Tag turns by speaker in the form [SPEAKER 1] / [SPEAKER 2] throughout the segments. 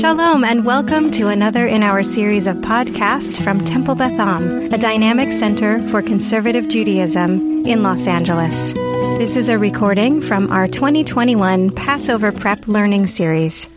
[SPEAKER 1] Shalom, and welcome to another in our series of podcasts from Temple Beth Am, a dynamic center for conservative Judaism in Los Angeles. This is a recording from our 2021 Passover Prep Learning Series.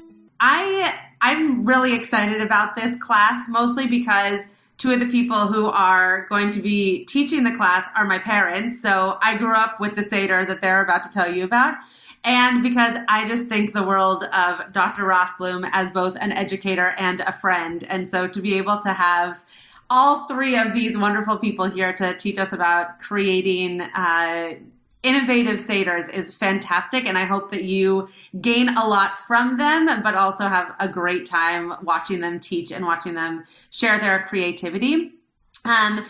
[SPEAKER 2] I I'm really excited about this class, mostly because two of the people who are going to be teaching the class are my parents. So I grew up with the Seder that they're about to tell you about and because I just think the world of Dr. Rothblum as both an educator and a friend. And so to be able to have all three of these wonderful people here to teach us about creating uh, innovative seders is fantastic. And I hope that you gain a lot from them, but also have a great time watching them teach and watching them share their creativity. Um,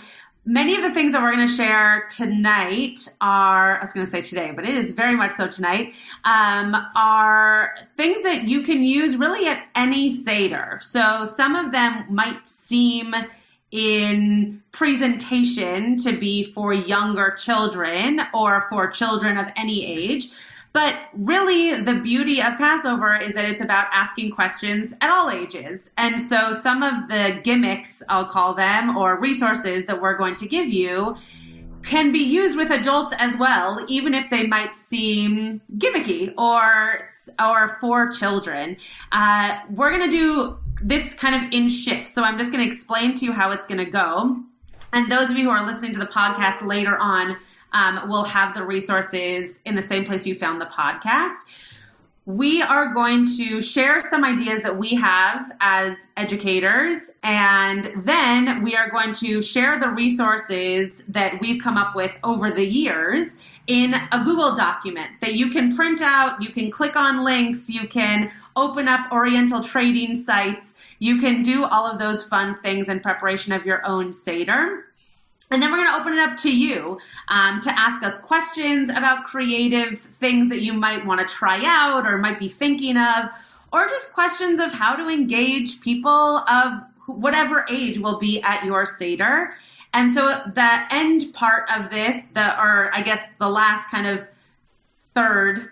[SPEAKER 2] Many of the things that we're going to share tonight are, I was going to say today, but it is very much so tonight, um, are things that you can use really at any Seder. So some of them might seem in presentation to be for younger children or for children of any age. But really, the beauty of Passover is that it's about asking questions at all ages. And so some of the gimmicks, I'll call them, or resources that we're going to give you can be used with adults as well, even if they might seem gimmicky or or for children. Uh, we're to do this kind of in shifts. So I'm just to explain to you how it's to go. And those of you who are listening to the podcast later on um, will have the resources in the same place you found the podcast. We are going to share some ideas that we have as educators, and then we are going to share the resources that we've come up with over the years in a Google document that you can print out, you can click on links, you can open up Oriental trading sites, you can do all of those fun things in preparation of your own Seder. And then we're going to open it up to you um, to ask us questions about creative things that you might want to try out or might be thinking of, or just questions of how to engage people of whatever age will be at your Seder. And so the end part of this, the or I guess the last kind of third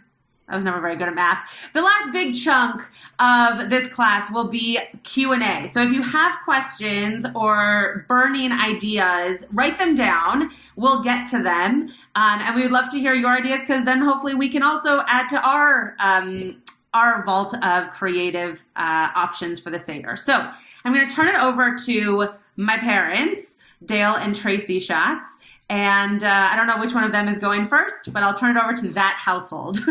[SPEAKER 2] I was never very good at math. The last big chunk of this class will be Q&A. So if you have questions or burning ideas, write them down. We'll get to them. Um, and we would love to hear your ideas because then hopefully we can also add to our, um, our vault of creative uh, options for the Seder. So I'm going to turn it over to my parents, Dale and Tracy Schatz. And uh, I don't know which one of them is going first, but I'll turn it over to that household.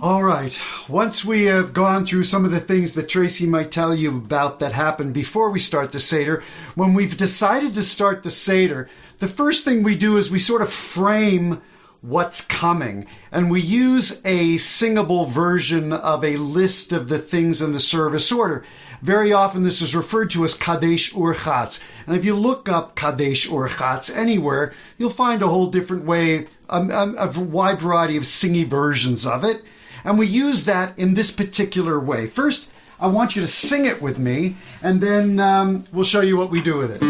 [SPEAKER 3] All right. Once we have gone through some of the things that Tracy might tell you about that happened before we start the Seder, when we've decided to start the Seder, the first thing we do is we sort of frame what's coming. And we use a singable version of a list of the things in the service order. Very often this is referred to as Kadesh Urchatz. And if you look up Kadesh Urchatz anywhere, you'll find a whole different way, a, a, a wide variety of singy versions of it. And we use that in this particular way. First, I want you to sing it with me, and then um, we'll show you what we do with it.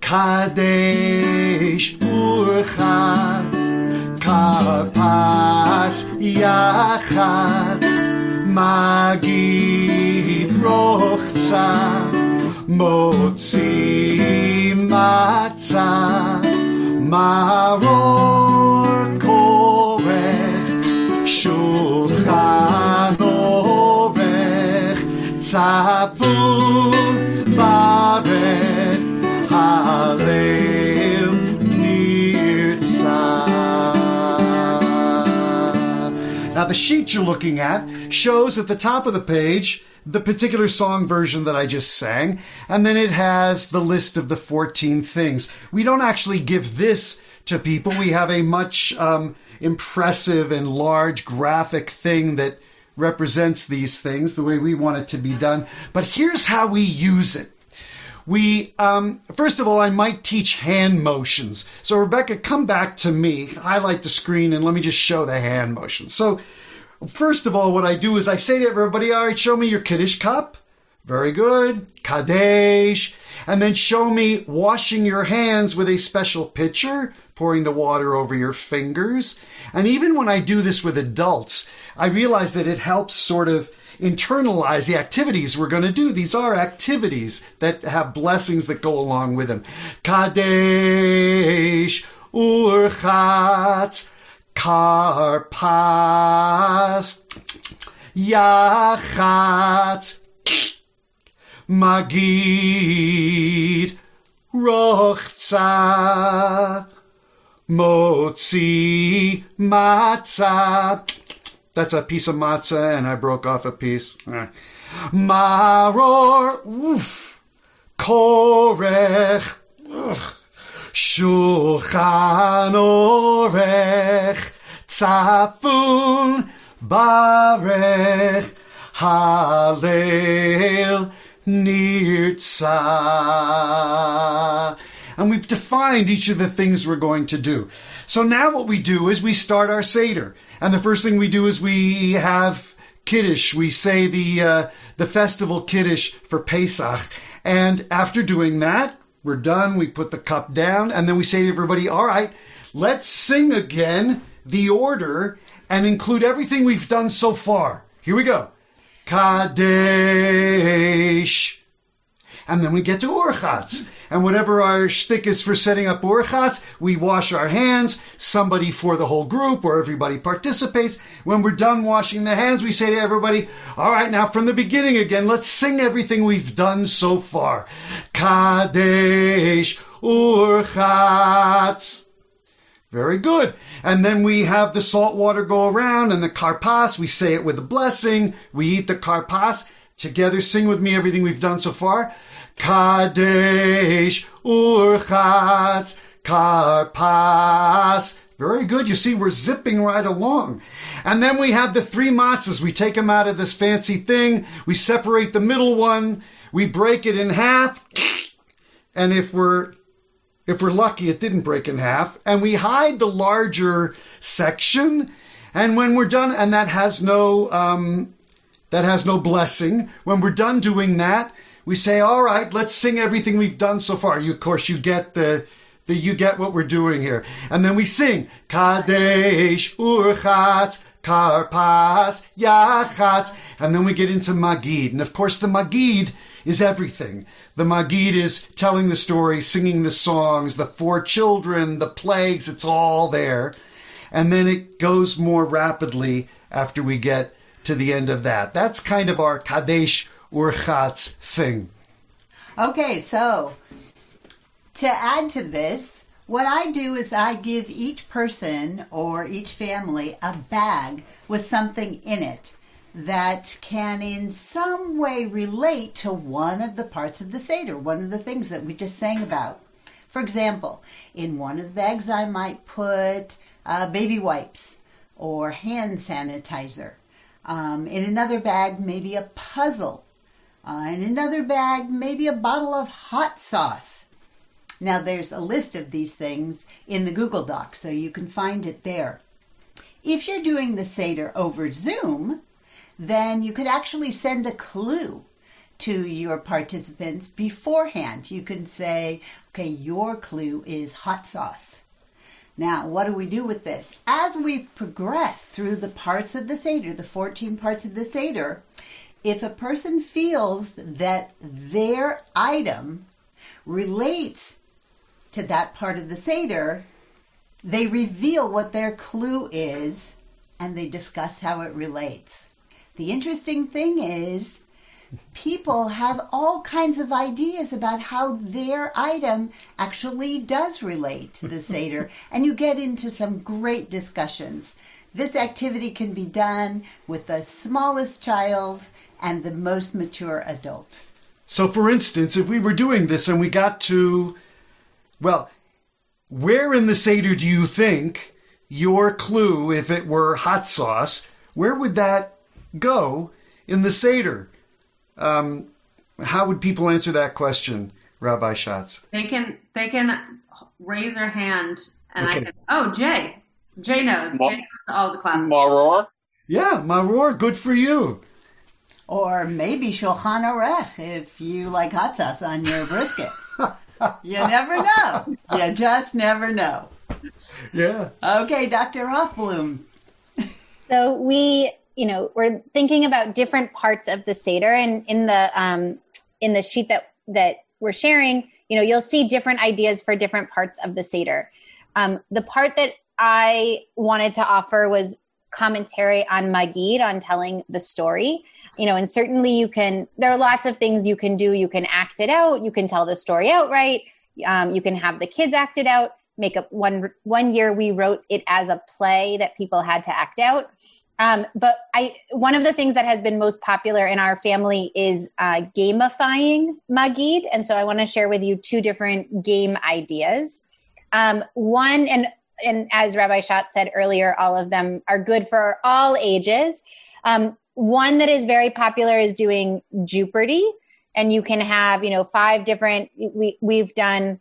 [SPEAKER 3] Kadesh Urchatz Karpas Yachat Magid Rochza Motzi Matzah Maror Korech Shulchan Orech Tzafun Barech Halel the sheet you're looking at shows at the top of the page the particular song version that I just sang, and then it has the list of the 14 things. We don't actually give this to people. We have a much um, impressive and large graphic thing that represents these things the way we want it to be done. But here's how we use it. We, um, first of all, I might teach hand motions. So, Rebecca, come back to me, I like the screen, and let me just show the hand motions. So, first of all, what I do is I say to everybody, all right, show me your Kiddush cup. Very good. Kadesh. And then show me washing your hands with a special pitcher. pouring the water over your fingers. And even when I do this with adults, I realize that it helps sort of internalize the activities we're going to do. These are activities that have blessings that go along with them. Kadesh urchatz karpas yachatz magid rochza motzi matzah. That's a piece of matzah, and I broke off a piece. Maror, oof, korech, shulchan orech, tzafun, barech, halel, nirtzah. And we've defined each of the things we're going to do. So now what we do is we start our Seder. And the first thing we do is we have Kiddush. We say the, uh, the festival Kiddush for Pesach. And after doing that, we're done. We put the cup down and then we say to everybody, all right, let's sing again the order and include everything we've done so far. Here we go. Kadesh. And then we get to Urchatz. And whatever our shtick is for setting up Urchatz, we wash our hands, somebody for the whole group or everybody participates. When we're done washing the hands, we say to everybody, all right, now from the beginning again, let's sing everything we've done so far. Kadesh Urchatz. Very good. And then we have the salt water go around and the karpas. We say it with a blessing. We eat the karpas. Together, sing with me everything we've done so far. Kadesh Urchatz Karpas. Very good. You see, we're zipping right along. And then we have the three matzahs. We take them out of this fancy thing. We separate the middle one. We break it in half. And if we're if we're lucky, it didn't break in half. And we hide the larger section. And when we're done, and that has no um, that has no blessing. When we're done doing that, we say, all right, let's sing everything we've done so far. You, of course, you get the, the you get what we're doing here. And then we sing, Kadesh, Urchatz, Karpas, Yachatz. And then we get into Magid. And of course, the Magid is everything. The Magid is telling the story, singing the songs, the four children, the plagues, it's all there. And then it goes more rapidly after we get to the end of that. That's kind of our Kadesh Urchatz thing.
[SPEAKER 4] Okay, so to add to this, what I do is I give each person or each family a bag with something in it that can in some way relate to one of the parts of the Seder, one of the things that we just sang about. For example, in one of the bags I might put uh, baby wipes or hand sanitizer. Um, in another bag, maybe a puzzle. Uh, in another bag, maybe a bottle of hot sauce. Now, there's a list of these things in the Google Doc, so you can find it there. If you're doing the Seder over Zoom, then you could actually send a clue to your participants beforehand. You can say, okay, your clue is hot sauce. Now, what do we do with this? As we progress through the parts of the Seder, the 14 parts of the Seder, if a person feels that their item relates to that part of the Seder, they reveal what their clue is and they discuss how it relates. The interesting thing is, people have all kinds of ideas about how their item actually does relate to the Seder, and you get into some great discussions. This activity can be done with the smallest child and the most mature adult.
[SPEAKER 3] So, for instance, if we were doing this and we got to, well, where in the Seder do you think your clue, if it were hot sauce, where would that go in the Seder? Um, how would people answer that question, Rabbi Schatz?
[SPEAKER 2] They can they can raise their hand, and
[SPEAKER 3] Okay.
[SPEAKER 2] I can. Oh, Jay, Jay knows.
[SPEAKER 5] Ma-
[SPEAKER 2] Jay knows all the classes.
[SPEAKER 5] Maror.
[SPEAKER 3] Yeah, Maror, good for you.
[SPEAKER 4] Or maybe Shulchan Aruch if you like hot sauce on your brisket. you never know. You just never know.
[SPEAKER 3] Yeah.
[SPEAKER 4] Okay, Dr. Rothblum.
[SPEAKER 5] So we, you know, we're thinking about different parts of the Seder and in the um in the sheet that that we're sharing, you know, you'll see different ideas for different parts of the Seder. Um, the part that I wanted to offer was commentary on Magid, on telling the story. You know, and certainly you can, there are lots of things you can do. You can act it out, you can tell the story outright, um, you can have the kids act it out. Make up one one year we wrote it as a play that people had to act out. Um, but I, one of the things that has been most popular in our family is uh, gamifying Magid, and so I want to share with you two different game ideas. Um, one, and and as Rabbi Schatz said earlier, all of them are good for all ages. Um, one that is very popular is doing Jeopardy, and you can have you know five different. We we've done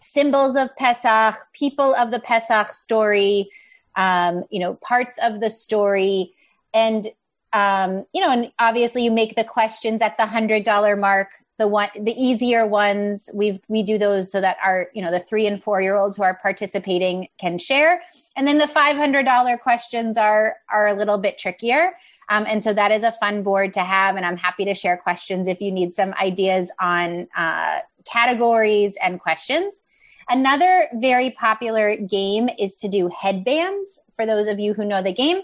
[SPEAKER 5] symbols of Pesach, people of the Pesach story um, you know, parts of the story. And, um, you know, and obviously you make the questions at the hundred dollar mark. The one, the easier ones, we we do those so that our, you know, the three and four year olds who are participating can share. And then the five hundred dollar questions are are a little bit trickier. Um, and so that is a fun board to have. And I'm happy to share questions if you need some ideas on uh, categories and questions. Another very popular game is to do headbands for those of you who know the game.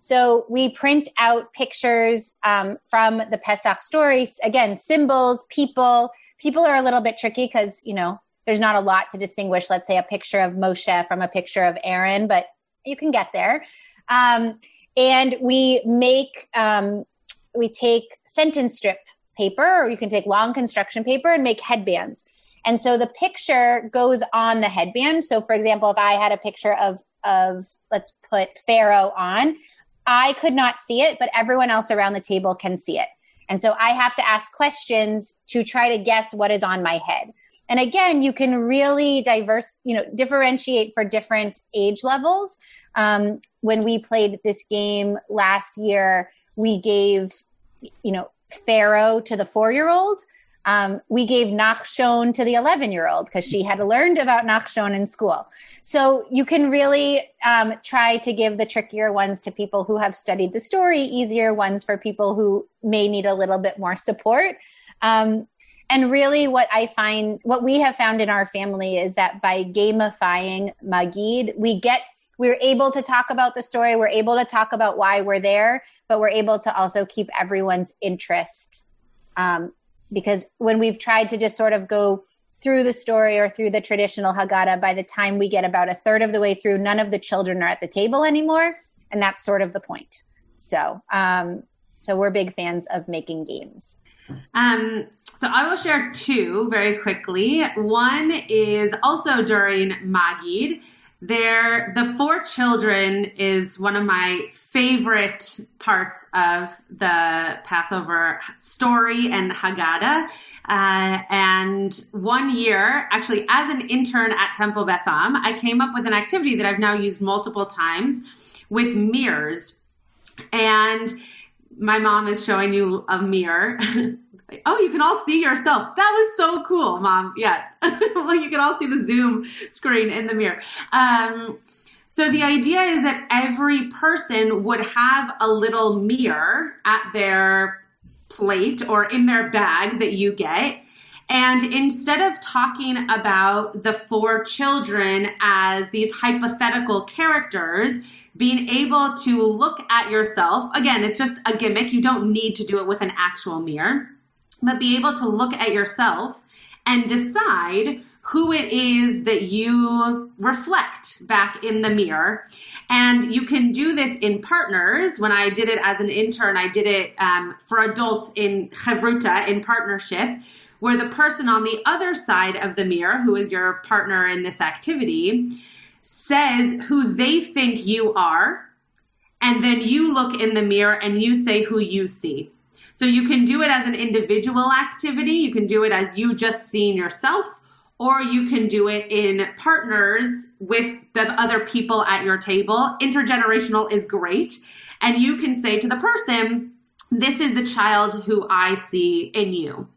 [SPEAKER 5] So we print out pictures um, from the Pesach stories. Again, symbols, people. People are a little bit tricky because, you know, there's not a lot to distinguish, let's say, a picture of Moshe from a picture of Aaron, but you can get there. Um, and we make, um, we take sentence strip paper, or you can take long construction paper and make headbands. And so the picture goes on the headband. So for example, if I had a picture of of let's put Pharaoh on, I could not see it, but everyone else around the table can see it. And so I have to ask questions to try to guess what is on my head. And again, you can really diverse, you know, differentiate for different age levels. Um, when we played this game last year, we gave, you know, Pharaoh to the four year old um, we gave Nachshon to the 11 year old because she had learned about Nachshon in school. So you can really um, try to give the trickier ones to people who have studied the story, easier ones for people who may need a little bit more support. Um, and really, what I find, what we have found in our family is that by gamifying Magid, we get we're able to talk about the story, we're able to talk about why we're there, but we're able to also keep everyone's interest um, because when we've tried to just sort of go through the story or through the traditional Haggadah, by the time we get about a third of the way through, none of the children are at the table anymore, and that's sort of the point. So, um, so we're big fans of making games.
[SPEAKER 2] Um, so I will share two very quickly. One is also during Magid. There, the four children is one of my favorite parts of the Passover story and Haggadah. Uh, and one year, actually, as an intern at Temple Beth Am, I came up with an activity that I've now used multiple times with mirrors. And my mom is showing you a mirror. oh, you can all see yourself. That was so cool, mom. Yeah. like you can all see the Zoom screen in the mirror. Um, so the idea is that every person would have a little mirror at their plate or in their bag that you get. And instead of talking about the four children as these hypothetical characters, being able to look at yourself, again, it's just a gimmick. You don't need to do it with an actual mirror but be able to look at yourself and decide who it is that you reflect back in the mirror. And you can do this in partners. When I did it as an intern, I did it um, for adults in Chavruta, in partnership, where the person on the other side of the mirror, who is your partner in this activity, says who they think you are. And then you look in the mirror and you say who you see. So you can do it as an individual activity. You can do it as you just seeing yourself, or you can do it in partners with the other people at your table. Intergenerational is great. And you can say to the person, this is the child who I see in you.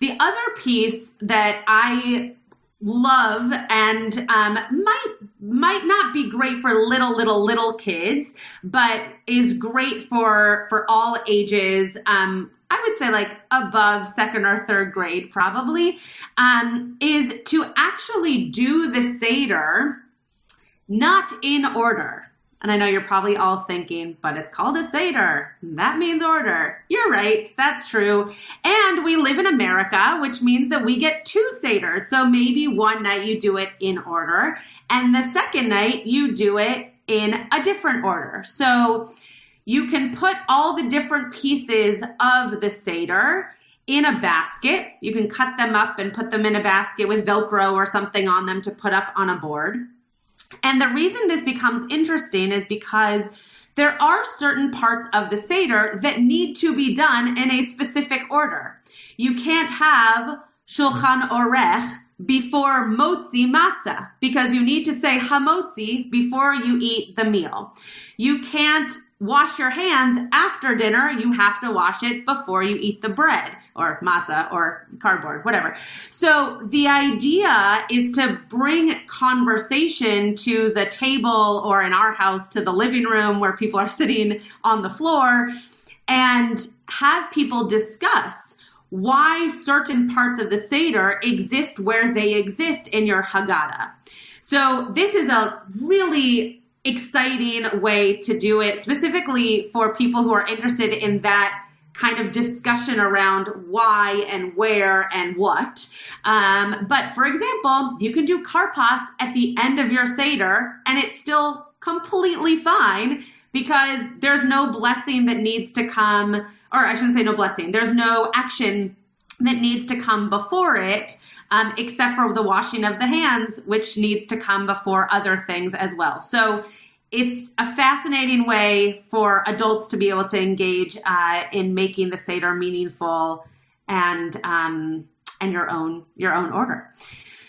[SPEAKER 2] The other piece that I love and um, might might not be great for little little little kids but is great for for all ages um, i would say like above second or third grade probably um, is to actually do the seder not in order and I know you're probably all thinking, but it's called a Seder. That means order. You're right. That's true. And we live in America, which means that we get two Seders. So maybe one night you do it in order, and the second night you do it in a different order. So you can put all the different pieces of the Seder in a basket. You can cut them up and put them in a basket with Velcro or something on them to put up on a board. And the reason this becomes interesting is because there are certain parts of the Seder that need to be done in a specific order. You can't have Shulchan Orech before motzi matzah because you need to say hamotzi before you eat the meal. You can't wash your hands after dinner. You have to wash it before you eat the bread or matzah or cardboard, whatever. So the idea is to bring conversation to the table or in our house to the living room where people are sitting on the floor and have people discuss why certain parts of the Seder exist where they exist in your Haggadah. So this is a really exciting way to do it, specifically for people who are interested in that kind of discussion around why and where and what. Um, but for example, you can do karpas at the end of your Seder and it's still completely fine because there's no blessing that needs to come, or I shouldn't say no blessing, there's no action that needs to come before it. Um, except for the washing of the hands, which needs to come before other things as well. So it's a fascinating way for adults to be able to engage uh, in making the seder meaningful and um, and your own your own order.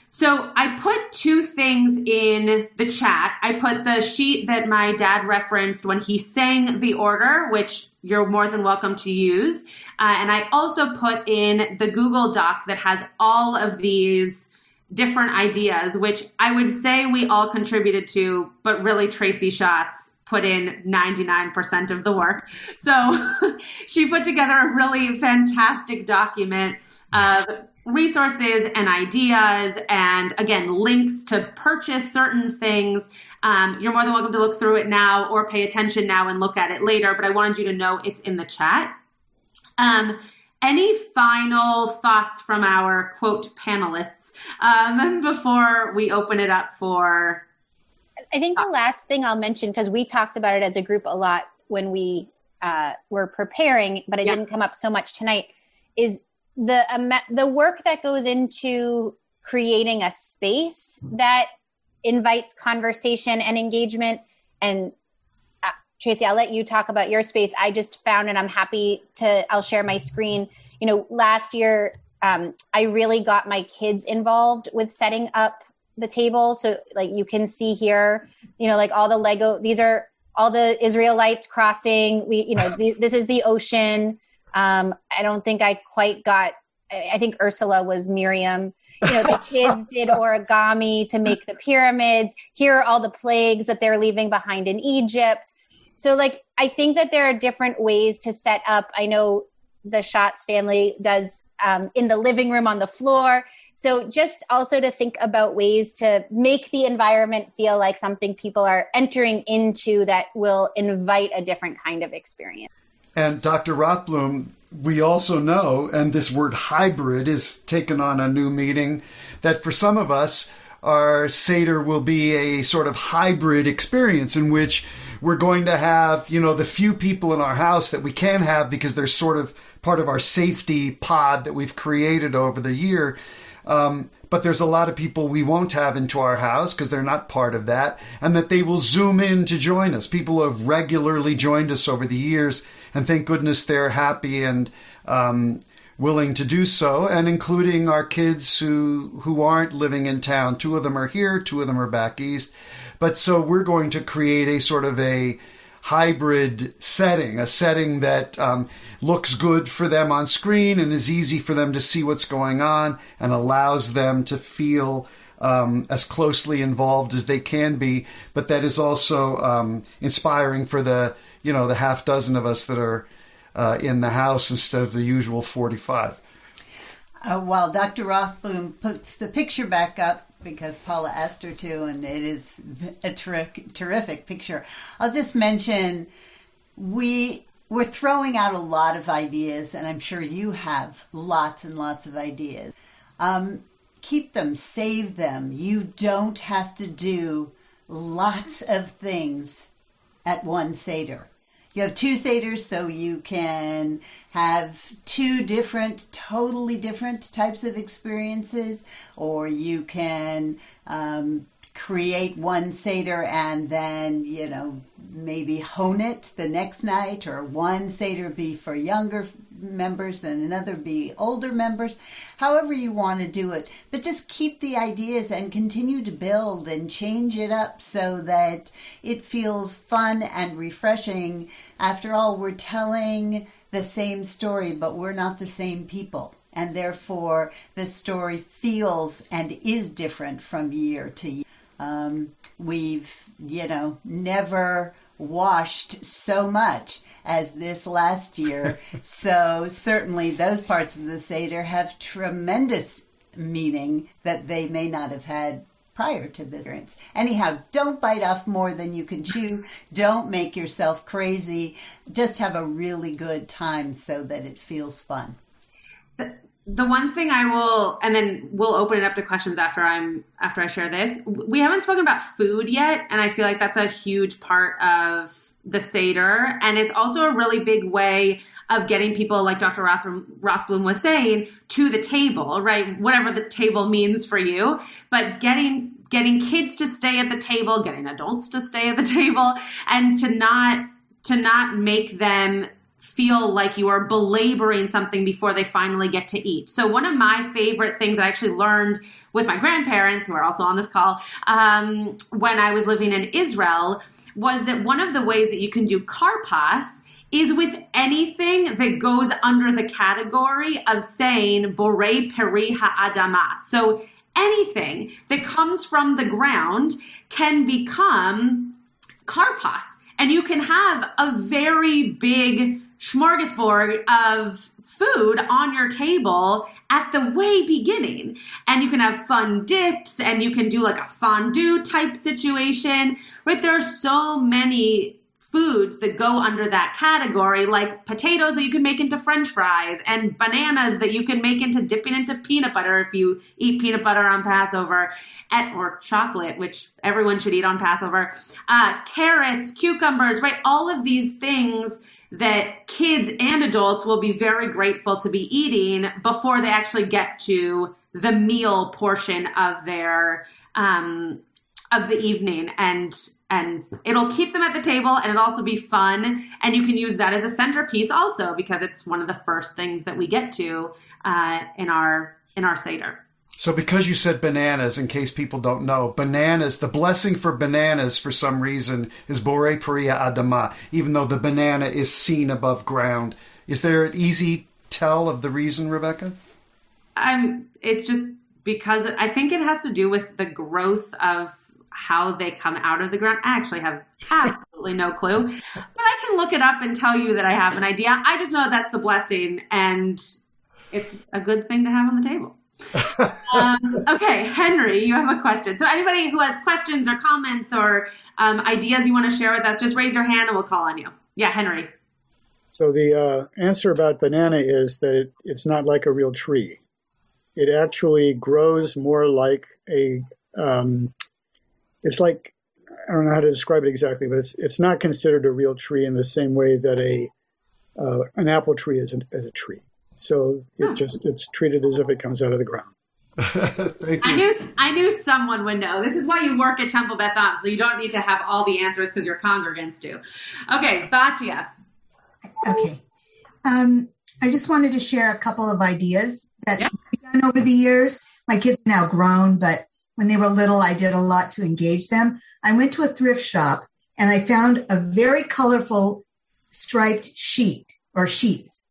[SPEAKER 2] So I put two things in the chat. I put the sheet that my dad referenced when he sang the order, which you're more than welcome to use, uh, and I also put in the Google Doc that has all of these different ideas, which I would say we all contributed to, but really Tracy Schatz put in 99% of the work. So she put together a really fantastic document of resources and ideas and again links to purchase certain things um, you're more than welcome to look through it now or pay attention now and look at it later but i wanted you to know it's in the chat um, any final thoughts from our quote panelists um, before we open it up for?
[SPEAKER 5] I think the last thing I'll mention, because we talked about it as a group a lot when we uh, were preparing, but it yeah. didn't come up so much tonight, is the um, the work that goes into creating a space that invites conversation and engagement and Tracy, I'll let you talk about your space. I just found, and I'm happy to, I'll share my screen. You know, last year, um, I really got my kids involved with setting up the table. So, like, you can see here, you know, like all the Lego, these are all the Israelites crossing. We, you know, the, this is the ocean. Um, I don't think I quite got, I think Ursula was Miriam. You know, the kids did origami to make the pyramids. Here are all the plagues that they're leaving behind in Egypt. So, like, I think that there are different ways to set up. I know the Schatz family does um, in the living room on the floor. So, just also to think about ways to make the environment feel like something people are entering into that will invite a different kind of experience.
[SPEAKER 3] And Dr. Rothblum, we also know, and this word hybrid is taken on a new meaning, that for some of us, our Seder will be a sort of hybrid experience in which we're going to have, you know, the few people in our house that we can have because they're sort of part of our safety pod that we've created over the year. Um, but there's a lot of people we won't have into our house because they're not part of that, and that they will zoom in to join us. People who have regularly joined us over the years, and thank goodness they're happy and um, willing to do so, and including our kids who who aren't living in town. Two of them are here, two of them are back east. But so we're going to create a sort of a hybrid setting, a setting that um, looks good for them on screen and is easy for them to see what's going on and allows them to feel um, as closely involved as they can be, but that is also um, inspiring for the you know the half dozen of us that are uh, in the house instead of the usual forty five.
[SPEAKER 4] Uh, while Dr. Rothblum puts the picture back up because Paula asked her to, and it is a terrific, terrific picture. I'll just mention we we're throwing out a lot of ideas, and I'm sure you have lots and lots of ideas. Um, keep them, save them. You don't have to do lots of things at one Seder. You have two Seders, so you can have two different, totally different types of experiences, or you can um, create one Seder and then, you know, maybe hone it the next night, or one Seder be for younger members and another be older members, however you want to do it. But just keep the ideas and continue to build and change it up so that it feels fun and refreshing. After all, we're telling the same story, but we're not the same people. And therefore, the story feels and is different from year to year. Um, we've, you know, never washed so much as this last year. so certainly those parts of the Seder have tremendous meaning that they may not have had prior to this experience. Anyhow, don't bite off more than you can chew. Don't make yourself crazy. Just have a really good time so that it feels fun
[SPEAKER 2] the one thing I will, and then we'll open it up to questions after I'm after I share this. We haven't spoken about food yet, and I feel like that's a huge part of the Seder, and it's also a really big way of getting people, like Dr. Roth, Rothblum was saying, to the table, right? Whatever the table means for you, but getting getting kids to stay at the table, getting adults to stay at the table, and to not to not make them feel like you are belaboring something before they finally get to eat. So one of my favorite things I actually learned with my grandparents, who are also on this call, um, when I was living in Israel, was that one of the ways that you can do karpas is with anything that goes under the category of saying borei peri ha'adama. So anything that comes from the ground can become karpas. And you can have a very big smorgasbord of food on your table at the way beginning. And you can have fun dips and you can do like a fondue type situation, right? There are so many foods that go under that category, like potatoes that you can make into french fries and bananas that you can make into dipping into peanut butter if you eat peanut butter on Passover, or chocolate, which everyone should eat on Passover, uh, carrots, cucumbers, right? All of these things that kids and adults will be very grateful to be eating before they actually get to the meal portion of their um, of the evening. And and it'll keep them at the table and it'll also be fun. And you can use that as a centerpiece also because it's one of the first things that we get to uh, in our in our seder
[SPEAKER 3] so, because you said bananas, in case people don't know, bananas, the blessing for bananas for some reason is Borei Peri Ha'adama, even though the banana is seen above ground. Is there an easy tell of the reason, Rebecca?
[SPEAKER 2] Um, it's just because I think it has to do with the growth of how they come out of the ground. I actually have absolutely no clue, but I can look it up and tell you that I have an idea. I just know that's the blessing and it's a good thing to have on the table um, okay, Henry, you have a question. So, anybody who has questions or comments or um, ideas you want to share with us, just raise your hand and we'll call on you. Yeah, Henry.
[SPEAKER 6] So, the uh, answer about banana is that it, it's not like a real tree. It actually grows more like a. Um, it's like I don't know how to describe it exactly, but it's it's not considered a real tree in the same way that a uh, an apple tree is a, as a tree. So it just it's treated as if it comes out of the ground.
[SPEAKER 2] I knew I knew someone would know. This is why you work at Temple Beth Am, so you don't need to have all the answers because your congregants do. Okay, Batia.
[SPEAKER 7] Okay. Um, I just wanted to share a couple of ideas that yeah. I've done over the years. My kids are now grown, but when they were little, I did a lot to engage them. I went to a thrift shop and I found a very colorful striped sheet or sheets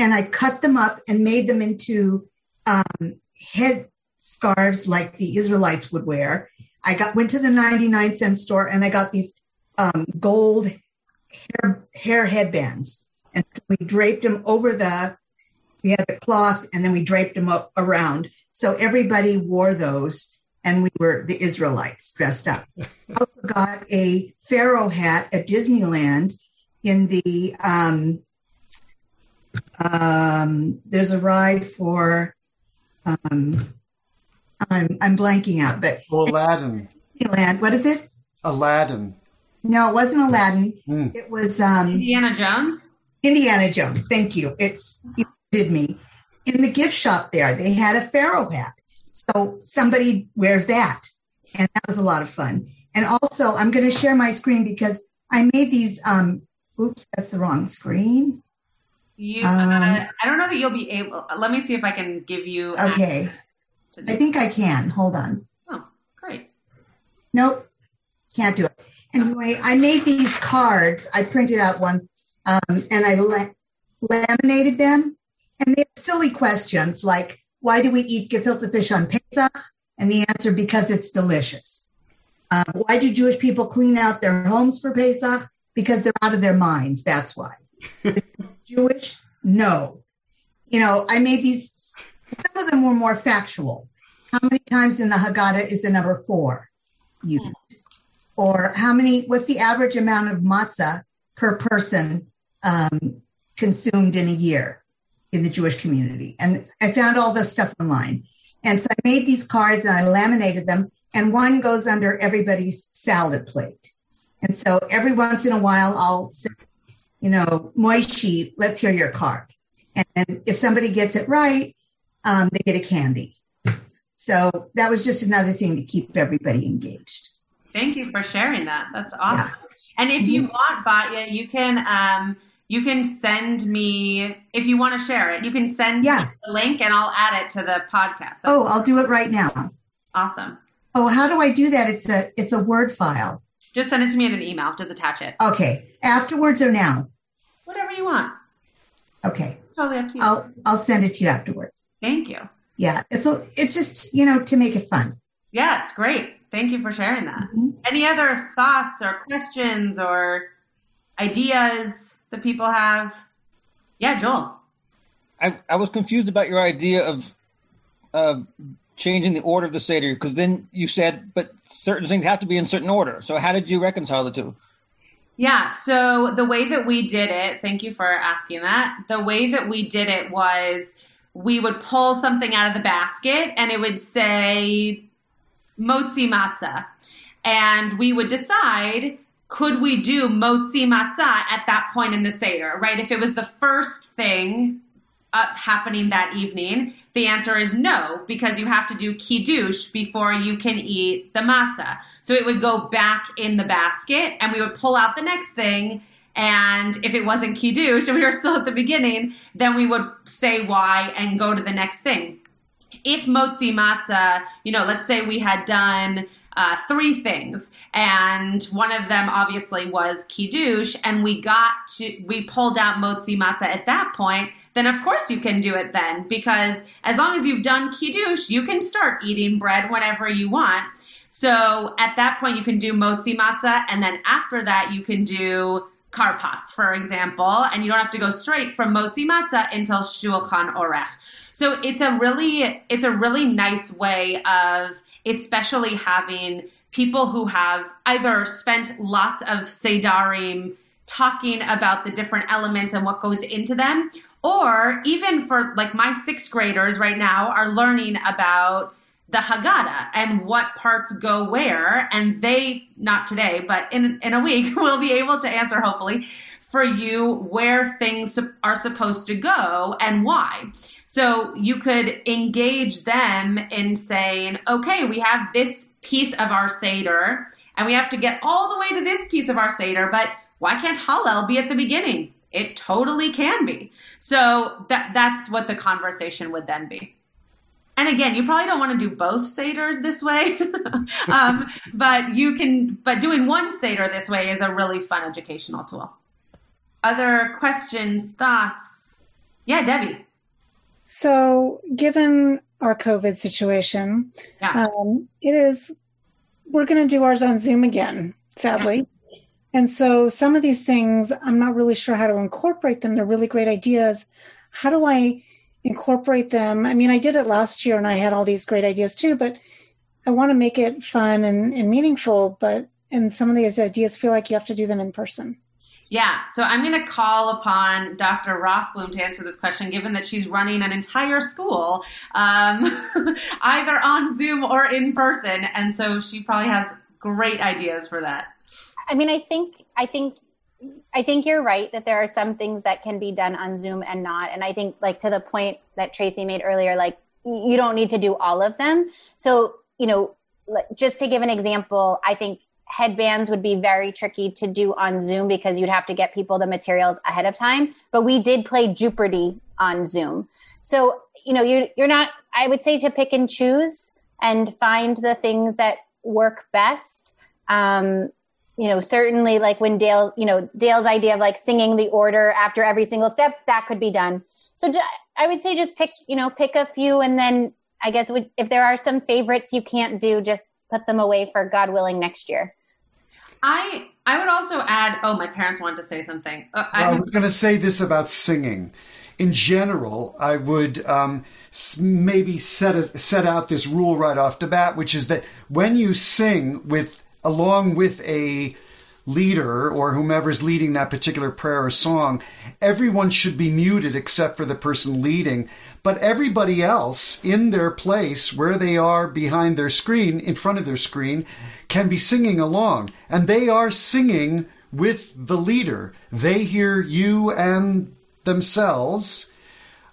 [SPEAKER 7] and I cut them up and made them into um, head scarves like the Israelites would wear. I got went to the 99 cent store and I got these um, gold hair, hair headbands. And so we draped them over the, we had the cloth and then we draped them up around. So everybody wore those and we were the Israelites dressed up. I also got a Pharaoh hat at Disneyland in the, um, um, there's a ride for, um, I'm, I'm blanking out, but
[SPEAKER 3] Aladdin.
[SPEAKER 7] Disneyland, what is it?
[SPEAKER 3] Aladdin.
[SPEAKER 7] No, it wasn't Aladdin.
[SPEAKER 3] Mm.
[SPEAKER 7] It was um,
[SPEAKER 2] Indiana Jones.
[SPEAKER 7] Indiana Jones. Thank you. It's it did me in the gift shop there. They had a pharaoh hat, so somebody wears that, and that was a lot of fun. And also, I'm going to share my screen because I made these. Um, oops, that's the wrong screen.
[SPEAKER 2] You,
[SPEAKER 7] Um,
[SPEAKER 2] uh, I don't know that you'll be able. Let me see if I can give you.
[SPEAKER 7] Okay, I think I can. Hold on.
[SPEAKER 2] Oh, great.
[SPEAKER 7] Nope, can't do it. Anyway, I made these cards. I printed out one um, and I la- laminated them. And they have silly questions like, why do we eat gefilte fish on Pesach? And the answer, because it's delicious. Uh, why do Jewish people clean out their homes for Pesach? Because they're out of their minds. That's why. Jewish? No. You know, I made these, some of them were more factual. How many times in the Haggadah is the number four used? Or how many, what's the average amount of matzah per person um, consumed in a year in the Jewish community? And I found all this stuff online. And so I made these cards and I laminated them, and one goes under everybody's salad plate. And so every once in a while, I'll say, you know, Moishi, let's hear your card. And if somebody gets it right, um, they get a candy. So that was just another thing to keep everybody engaged.
[SPEAKER 2] Thank you for sharing that. That's awesome. And if you want, Batya, you can um, you can send me if you want to share it. You can send
[SPEAKER 7] Yeah.
[SPEAKER 2] me the link, and I'll add it to the podcast. That's
[SPEAKER 7] Oh, I'll do it right now.
[SPEAKER 2] awesome.
[SPEAKER 7] Oh, how do I do that? It's a it's a Word file.
[SPEAKER 2] Just send it to me in an email. Just attach it.
[SPEAKER 7] Okay. Afterwards or now?
[SPEAKER 2] Whatever you want.
[SPEAKER 7] Okay.
[SPEAKER 2] Totally up to you.
[SPEAKER 7] I'll I'll send it to you afterwards.
[SPEAKER 2] Thank you.
[SPEAKER 7] Yeah. It's a, it's just, you know, to make it fun.
[SPEAKER 2] Yeah, it's great. Thank you for sharing that.
[SPEAKER 7] Mhm.
[SPEAKER 2] Any other thoughts or questions or ideas that people have? Yeah, Joel.
[SPEAKER 8] I, I was confused about your idea of of changing the order of the Seder because then you said, but certain things have to be in certain order. So how did you reconcile the two?
[SPEAKER 2] Yeah, so the way that we did it, thank you for asking that. The way that we did it was we would pull something out of the basket and it would say motzi matzah. And we would decide could we do motzi matzah at that point in the Seder, right? If it was the first thing uh, happening that evening, the answer is no, because you have to do kiddush before you can eat the matzah. So it would go back in the basket, and we would pull out the next thing. And if it wasn't kiddush, and we were still at the beginning, then we would say why and go to the next thing. If motzi matzah, you know, let's say we had done uh, three things, and one of them obviously was kiddush, and we got to we pulled out motzi matzah at that point. Then of course you can do it then because as long as you've done kiddush, you can start eating bread whenever you want. So at that point you can do motzi matzah, and then after that you can do karpas, for example, and you don't have to go straight from motzi matzah until shulchan orech. So it's a really it's a really nice way of especially having people who have either spent lots of sedarim talking about the different elements and what goes into them, or even for like my sixth graders right now are learning about the Haggadah and what parts go where, and they not today, but in in a week will be able to answer hopefully for you where things are supposed to go and why. So you could engage them in saying, okay, we have this piece of our Seder and we have to get all the way to this piece of our Seder, but why can't Hallel be at the beginning? It totally can be. So that, that's what the conversation would then be. And again, you probably don't want to do both Seders this way, um, but you can, but doing one Seder this way is a really fun educational tool. Other questions, thoughts? Yeah, Debbie.
[SPEAKER 9] So, given our COVID situation.
[SPEAKER 2] Yeah.
[SPEAKER 9] Um, it is, we're going to do ours on Zoom again, sadly. And so some of these things, I'm not really sure how to incorporate them. They're really great ideas. How do I incorporate them? I mean, I did it last year and I had all these great ideas too, but I want to make it fun and, and meaningful. But, and some of these ideas feel like you have to do them in person.
[SPEAKER 2] Yeah, so I'm going to call upon Dr. Rothblum to answer this question, given that she's running an entire school, um, either on Zoom or in person, and so she probably has great ideas for that.
[SPEAKER 5] I mean, I think, I think, I think you're right that there are some things that can be done on Zoom and not, and I think, like to the point that Tracy made earlier, like you don't need to do all of them. So, you know, just to give an example, I think headbands would be very tricky to do on Zoom because you'd have to get people the materials ahead of time. But we did play Jeopardy on Zoom. So, you know, you're, you're not, I would say to pick and choose and find the things that work best. Um, you know, certainly like when Dale, you know, Dale's idea of like singing the order after every single step, that could be done. So I would say just pick, you know, pick a few and then I guess if there are some favorites you can't do, just put them away for God willing next year.
[SPEAKER 2] I I would also add. Oh, my parents wanted to say something. Uh,
[SPEAKER 3] I, I, was going to say this about singing. In general, I would um, maybe set a, set out this rule right off the bat, which is that when you sing with along with a leader or whomever's leading that particular prayer or song, everyone should be muted except for the person leading. But everybody else in their place where they are behind their screen, in front of their screen, can be singing along. And they are singing with the leader. They hear you and themselves.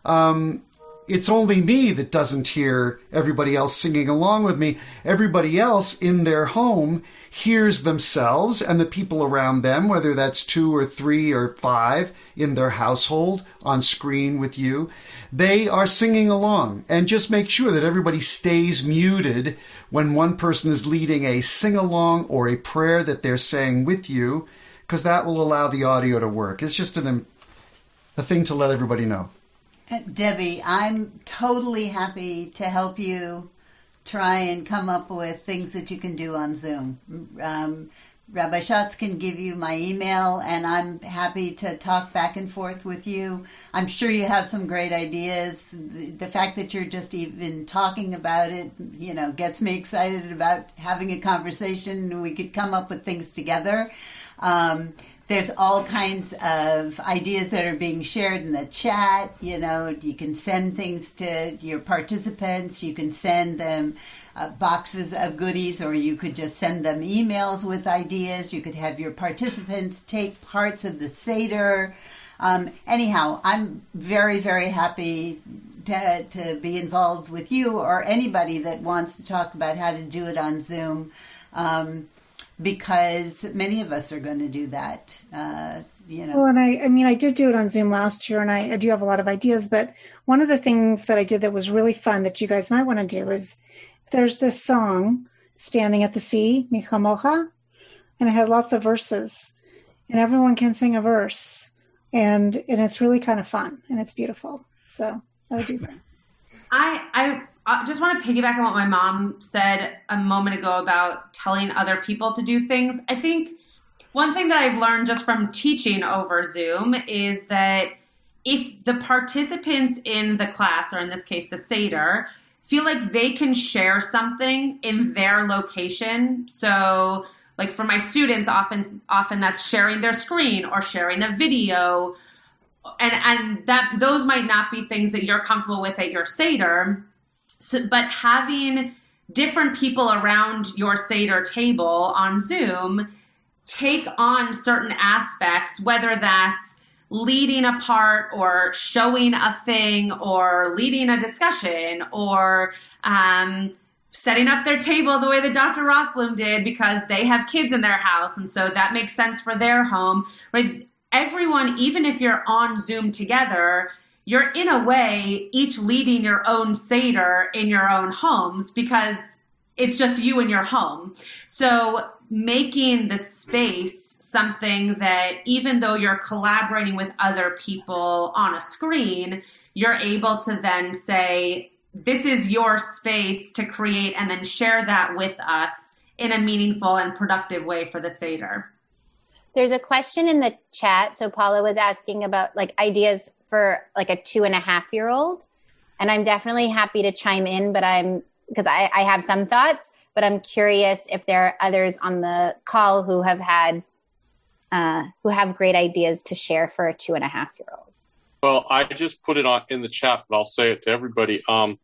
[SPEAKER 3] Um, it's only me that doesn't hear everybody else singing along with me. Everybody else in their home hears themselves and the people around them, whether that's two or three or five in their household on screen with you, they are singing along. And just make sure that everybody stays muted when one person is leading a sing along or a prayer that they're saying with you, because that will allow the audio to work. It's just an, a thing to let everybody know.
[SPEAKER 4] Uh, Debbie, I'm totally happy to help you try and come up with things that you can do on Zoom. Um, Rabbi Schatz can give you my email, and I'm happy to talk back and forth with you. I'm sure you have some great ideas. The fact that you're just even talking about it, you know, gets me excited about having a conversation. We could come up with things together. Um, there's all kinds of ideas that are being shared in the chat. You know, you can send things to your participants. You can send them uh, boxes of goodies, or you could just send them emails with ideas. You could have your participants take parts of the Seder. Um, anyhow, I'm very, very happy to, to be involved with you or anybody that wants to talk about how to do it on Zoom. Um, because many of us are going to do that. Uh, you know.
[SPEAKER 9] Well, and I, I mean, I did do it on Zoom last year, and I, I, do have a lot of ideas. But one of the things that I did that was really fun that you guys might want to do is there's this song, "Standing at the Sea," Mi Chamocha, and it has lots of verses, and everyone can sing a verse, and and it's really kind of fun and it's beautiful. So I would do that.
[SPEAKER 2] I I I just want to piggyback on what my mom said a moment ago about telling other people to do things. I think one thing that I've learned just from teaching over Zoom is that if the participants in the class, or in this case, the Seder, feel like they can share something in their location. So, like for my students, often often that's sharing their screen or sharing a video, and and that those might not be things that you're comfortable with at your Seder so, but having different people around your Seder table on Zoom take on certain aspects, whether that's leading a part or showing a thing or leading a discussion or um, setting up their table the way that Dr. Rothblum did because they have kids in their house and so that makes sense for their home. Right? Everyone, even if you're on Zoom together, you're in a way each leading your own Seder in your own homes because it's just you in your home. So making the space something that even though you're collaborating with other people on a screen, you're able to then say, this is your space to create and then share that with us in a meaningful and productive way for the Seder.
[SPEAKER 5] There's a question in the chat. So Paula was asking about like ideas for like a two and a half year old. And I'm definitely happy to chime in, but I'm because I, I have some thoughts, but I'm curious if there are others on the call who have had uh, who have great ideas to share for a two and a half year old.
[SPEAKER 10] Well, I just put it on in the chat, but I'll say it to everybody. Um,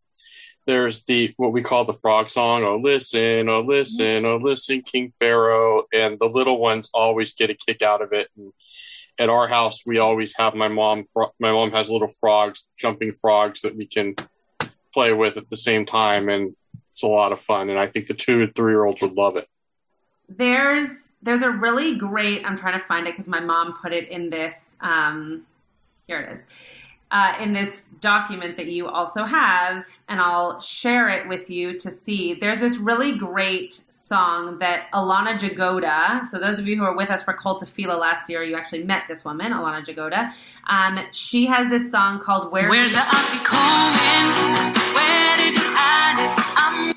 [SPEAKER 10] there's the what we call the frog song. Oh, listen, oh, listen, oh, listen, King Pharaoh, and the little ones always get a kick out of it. And at our house, we always have my mom. My mom has little frogs, jumping frogs that we can play with at the same time, and it's a lot of fun. And I think the two and three year olds would love it.
[SPEAKER 2] There's there's a really great. I'm trying to find it because my mom put it in this. Um, here it is uh, in this document that you also have, and I'll share it with you to see. There's this really great song that Alana Jagoda, so those of you who were with us for Kol Fila last year, you actually met this woman, Alana Jagoda. Um, she has this song called Where
[SPEAKER 11] Where's the Afikoman? Where did you hide it? I'm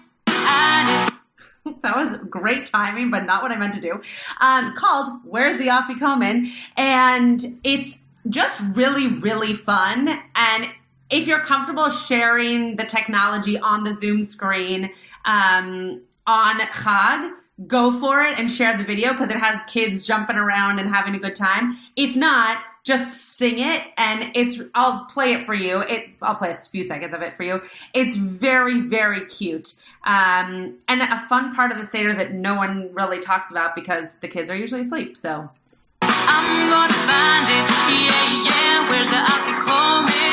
[SPEAKER 2] that was great timing, but not what I meant to do. Um, called Where's the Afikoman? And it's just really, really fun. And if you're comfortable sharing the technology on the Zoom screen um, on Chag, go for it and share the video because it has kids jumping around and having a good time. If not, just sing it and it's I'll play it for you. It I'll play a few seconds of it for you. It's very very cute. Um, and a fun part of the Seder that no one really talks about because the kids are usually asleep. So
[SPEAKER 11] I'm gonna find it, yeah, yeah. Where's the Where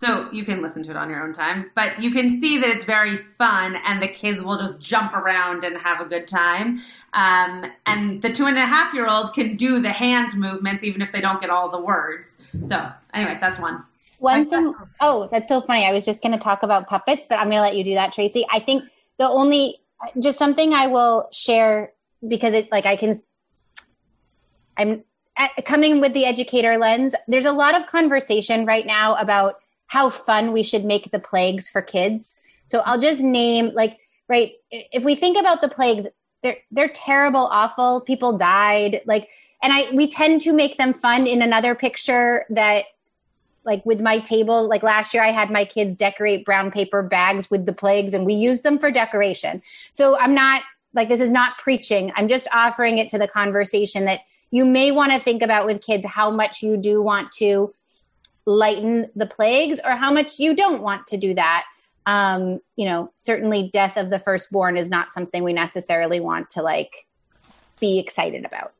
[SPEAKER 2] So you can listen to it on your own time, but you can see that it's very fun and the kids will just jump around and have a good time. Um, and the two and a half year old can do the hand movements even if they don't get all the words. So anyway, that's one.
[SPEAKER 5] One thing, oh, that's so funny. I was just going to talk about puppets, but I'm going to let you do that, Tracy. I think the only, just something I will share because it, like, I can, I'm coming with the educator lens. There's a lot of conversation right now about how fun we should make the plagues for kids. So I'll just name like right if we think about the plagues they're they're terrible awful people died like and I we tend to make them fun in another picture that like with my table like last year I had my kids decorate brown paper bags with the plagues and we used them for decoration. So I'm not like this is not preaching. I'm just offering it to the conversation that you may want to think about with kids how much you do want to lighten the plagues or how much you don't want to do that. Um, you know, certainly death of the firstborn is not something we necessarily want to like be excited about.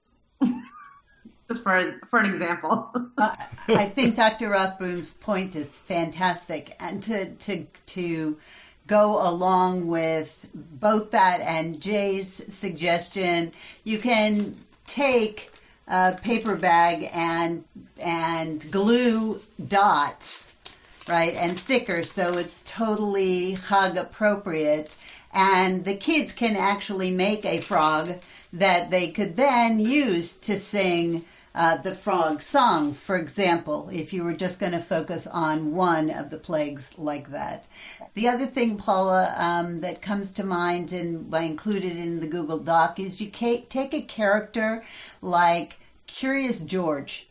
[SPEAKER 2] Just for for an example,
[SPEAKER 4] uh, I think Dr. Rothblum's point is fantastic, and to to to go along with both that and Jay's suggestion, you can take a paper bag and and glue dots, right, and stickers, so it's totally hug appropriate. And the kids can actually make a frog that they could then use to sing uh, the frog song, for example, if you were just going to focus on one of the plagues like that. The other thing, Paula, um, that comes to mind and I included in the Google Doc is you take a character like Curious George,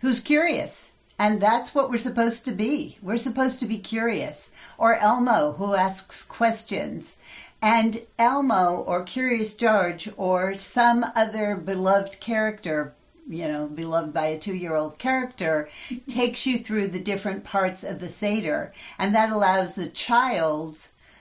[SPEAKER 4] who's curious. And that's what we're supposed to be. We're supposed to be curious. Or Elmo, who asks questions. And Elmo or Curious George or some other beloved character, you know, beloved by a two year old character, takes you through the different parts of the Seder. And that allows the child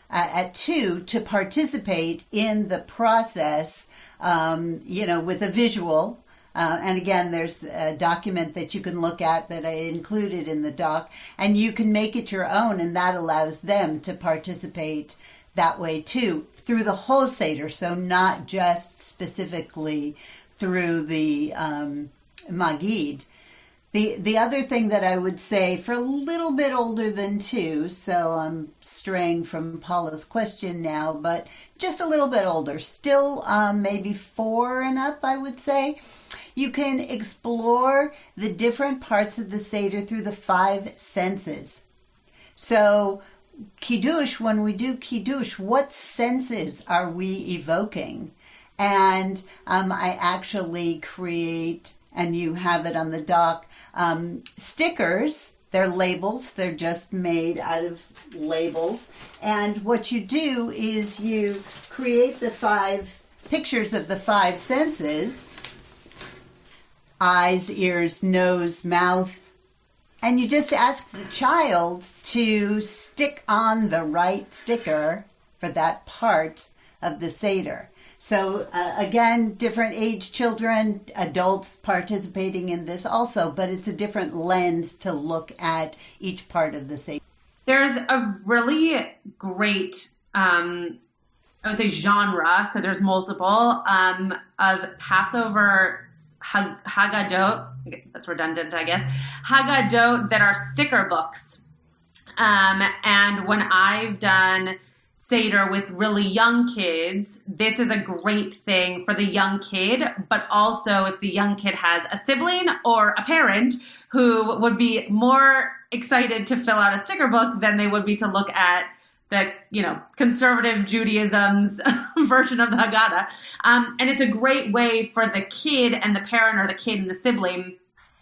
[SPEAKER 4] uh, at two to participate in the process, um, you know, with a visual. Uh, and again, there's a document that you can look at that I included in the doc, and you can make it your own, and that allows them to participate that way too through the whole Seder, so not just specifically through the um, Magid. The the other thing that I would say for a little bit older than two, so I'm straying from Paula's question now, but just a little bit older, still um, maybe four and up, I would say. You can explore the different parts of the Seder through the five senses. So, Kiddush, when we do Kiddush, what senses are we evoking? And um, I actually create, and you have it on the doc, um, stickers. They're labels, they're just made out of labels. And what you do is you create the five pictures of the five senses eyes, ears, nose, mouth, and you just ask the child to stick on the right sticker for that part of the Seder. So, uh, again, different age children, adults participating in this also, but it's a different lens to look at each part of the Seder.
[SPEAKER 2] There's a really great, um, I would say, genre because there's multiple um, of Passover Hag- Haggadot. That's redundant, I guess. Haggadot that are sticker books. Um, and when I've done Seder with really young kids, this is a great thing for the young kid, but also if the young kid has a sibling or a parent who would be more excited to fill out a sticker book than they would be to look at the you know conservative Judaism's version of the Haggadah, um, and it's a great way for the kid and the parent or the kid and the sibling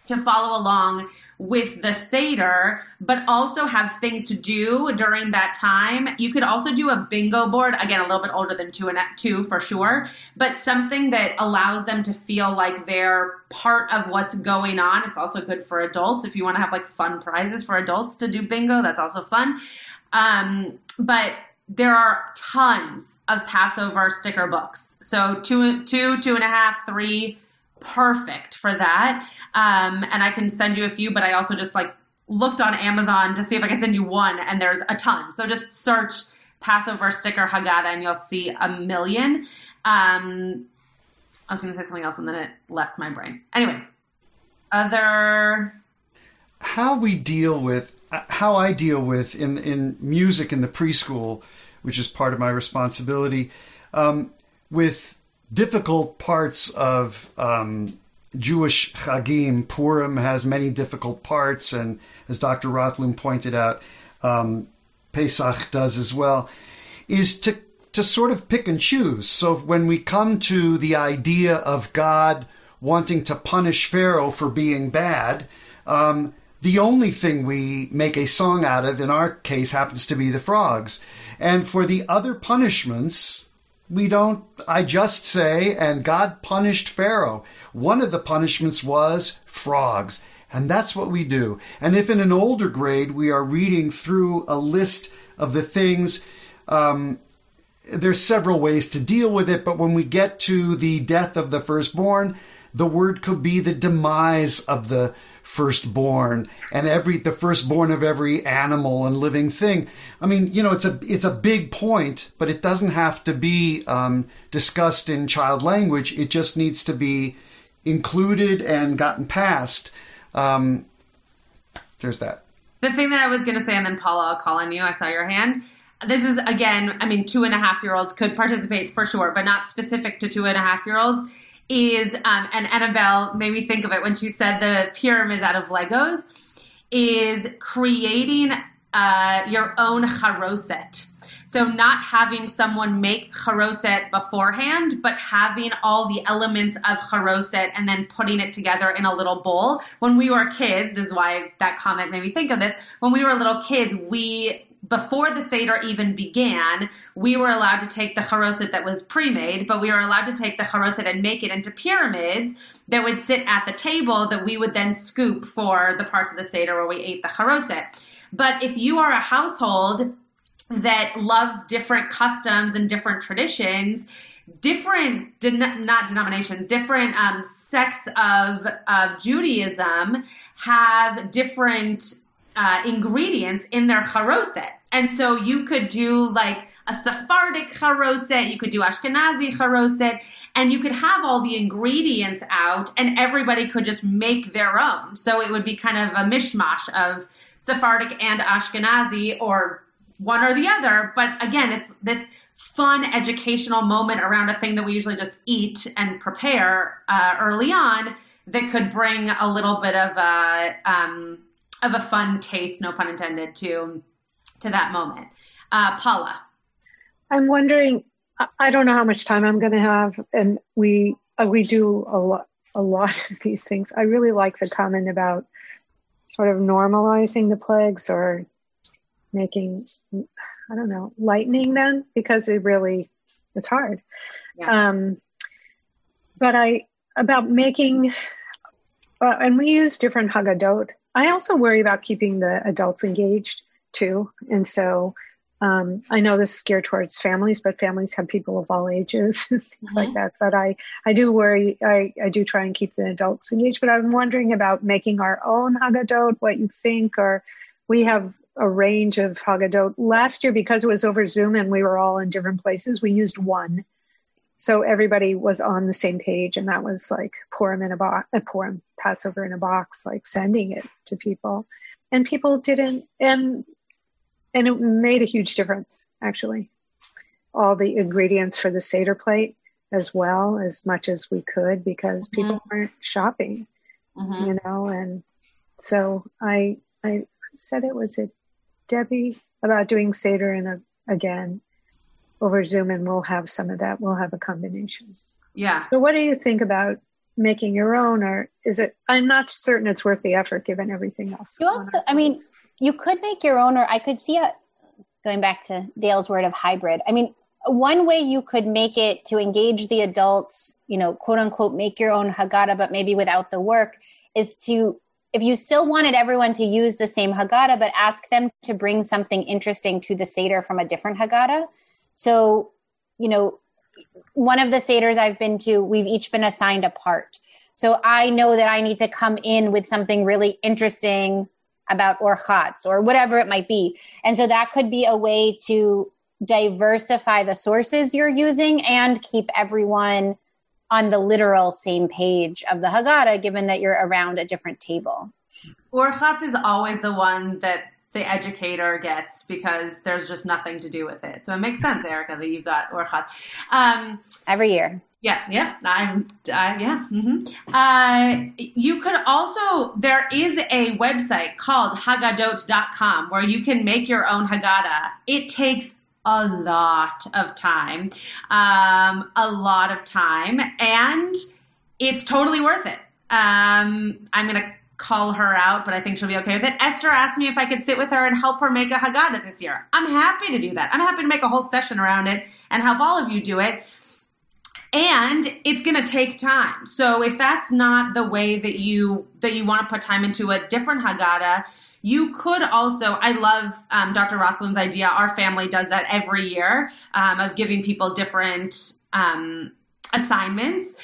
[SPEAKER 2] to follow along with the Seder, but also have things to do during that time. You could also do a bingo board, again, a little bit older than two and two for sure, but something that allows them to feel like they're part of what's going on. It's also good for adults. If you want to have like fun prizes for adults to do bingo, that's also fun. Um, but there are tons of Passover sticker books. So two, two, two and a half, three, perfect for that. Um, and I can send you a few, but I also just like looked on Amazon to see if I can send you one, and there's a ton. So just search Passover sticker Haggadah, and you'll see a million. Um, I was going to say something else, and then it left my brain. Anyway, other
[SPEAKER 3] how we deal with how I deal with in in music in the preschool, which is part of my responsibility, um, with difficult parts of um, Jewish Chagim. Purim has many difficult parts, and as Dr. Rothblum pointed out, um, Pesach does as well. Is to to sort of pick and choose. So when we come to the idea of God wanting to punish Pharaoh for being bad. Um, the only thing we make a song out of in our case happens to be the frogs. And for the other punishments, we don't, I just say, and God punished Pharaoh. One of the punishments was frogs. And that's what we do. And if in an older grade we are reading through a list of the things, um, there's several ways to deal with it, but when we get to the death of the firstborn, the word could be the demise of the firstborn and every the firstborn of every animal and living thing. I mean, you know, it's a it's a big point, but it doesn't have to be um, discussed in child language. It just needs to be included and gotten past. Um, there's that.
[SPEAKER 2] The thing that I was going to say, and then Paula, I'll call on you. I saw your hand. This is again, I mean, two and a half year olds could participate for sure, but not specific to two and a half year olds is, um, and Annabelle made me think of it when she said the pyramids out of Legos, is creating uh, your own charoset. So not having someone make charoset beforehand, but having all the elements of charoset and then putting it together in a little bowl. When we were kids, this is why that comment made me think of this. When we were little kids, we before the Seder even began, we were allowed to take the charoset that was pre-made, but we were allowed to take the charoset and make it into pyramids that would sit at the table that we would then scoop for the parts of the Seder where we ate the charoset. But if you are a household that loves different customs and different traditions, different, not denominations, different um, sects of, of Judaism have different uh, ingredients in their charoset. And so you could do like a Sephardic charoset, you could do Ashkenazi charoset, and you could have all the ingredients out and everybody could just make their own. So it would be kind of a mishmash of Sephardic and Ashkenazi or one or the other. But again, it's this fun educational moment around a thing that we usually just eat and prepare uh, early on that could bring a little bit of a um, of a fun taste, no pun intended, to to that moment. Uh, Paula,
[SPEAKER 12] I'm wondering. I- don't know how much time I'm going to have, and we uh, we do a lot a lot of these things. I really like the comment about sort of normalizing the plagues or making I don't know lightening them because it really it's hard.
[SPEAKER 2] Yeah.
[SPEAKER 12] Um, but I about making uh, and we use different Haggadot. I also worry about keeping the adults engaged too, and so um, I know this is geared towards families, but families have people of all ages, and things like that. But I, I do worry, I, I do try and keep the adults engaged. But I'm wondering about making our own Haggadot, what you think, or we have a range of Haggadot. Last year, because it was over Zoom and we were all in different places, we used one. So everybody was on the same page, and that was like Purim in a box, uh, Purim Passover in a box, like sending it to people, and people didn't, and and it made a huge difference actually. All the ingredients for the Seder plate as well, as much as we could, because people weren't shopping,
[SPEAKER 2] Mhm.
[SPEAKER 12] you know, and so I I said it was a Debbie about doing Seder in a again over Zoom, and we'll have some of that. We'll have a combination.
[SPEAKER 2] yeah,
[SPEAKER 12] So, what do you think about making your own, or is it? I'm not certain it's worth the effort given everything else.
[SPEAKER 5] You also, I mean, you could make your own, or I could see it going back to Dale's word of hybrid. I mean, one way you could make it to engage the adults, you know, quote unquote, make your own Haggadah, but maybe without the work, is to, if you still wanted everyone to use the same Haggadah, but ask them to bring something interesting to the Seder from a different Haggadah. So, you know, one of the Seders I've been to, we've each been assigned a part. So I know that I need to come in with something really interesting about Orchatz or whatever it might be. And so that could be a way to diversify the sources you're using and keep everyone on the literal same page of the Haggadah, given that you're around a different table.
[SPEAKER 2] Orchatz is always the one that the educator gets because there's just nothing to do with it. So it makes sense, Erica, that you've got Orchatz. Um,
[SPEAKER 5] Every year.
[SPEAKER 2] Yeah, yeah, I'm, uh, yeah. hmm Uh, you could also, there is a website called Haggadot.com where you can make your own Haggadah. It takes a lot of time, um, a lot of time, and it's totally worth it. Um, I'm going to call her out, but I think she'll be okay with it. Esther asked me if I could sit with her and help her make a Haggadah this year. I'm happy to do that. I'm happy to make a whole session around it and help all of you do it and it's going to take time. So if that's not the way that you that you want to put time into a different haggadah you could also i love um, dr rothblum's idea. Our family does that every year um, of giving people different um, assignments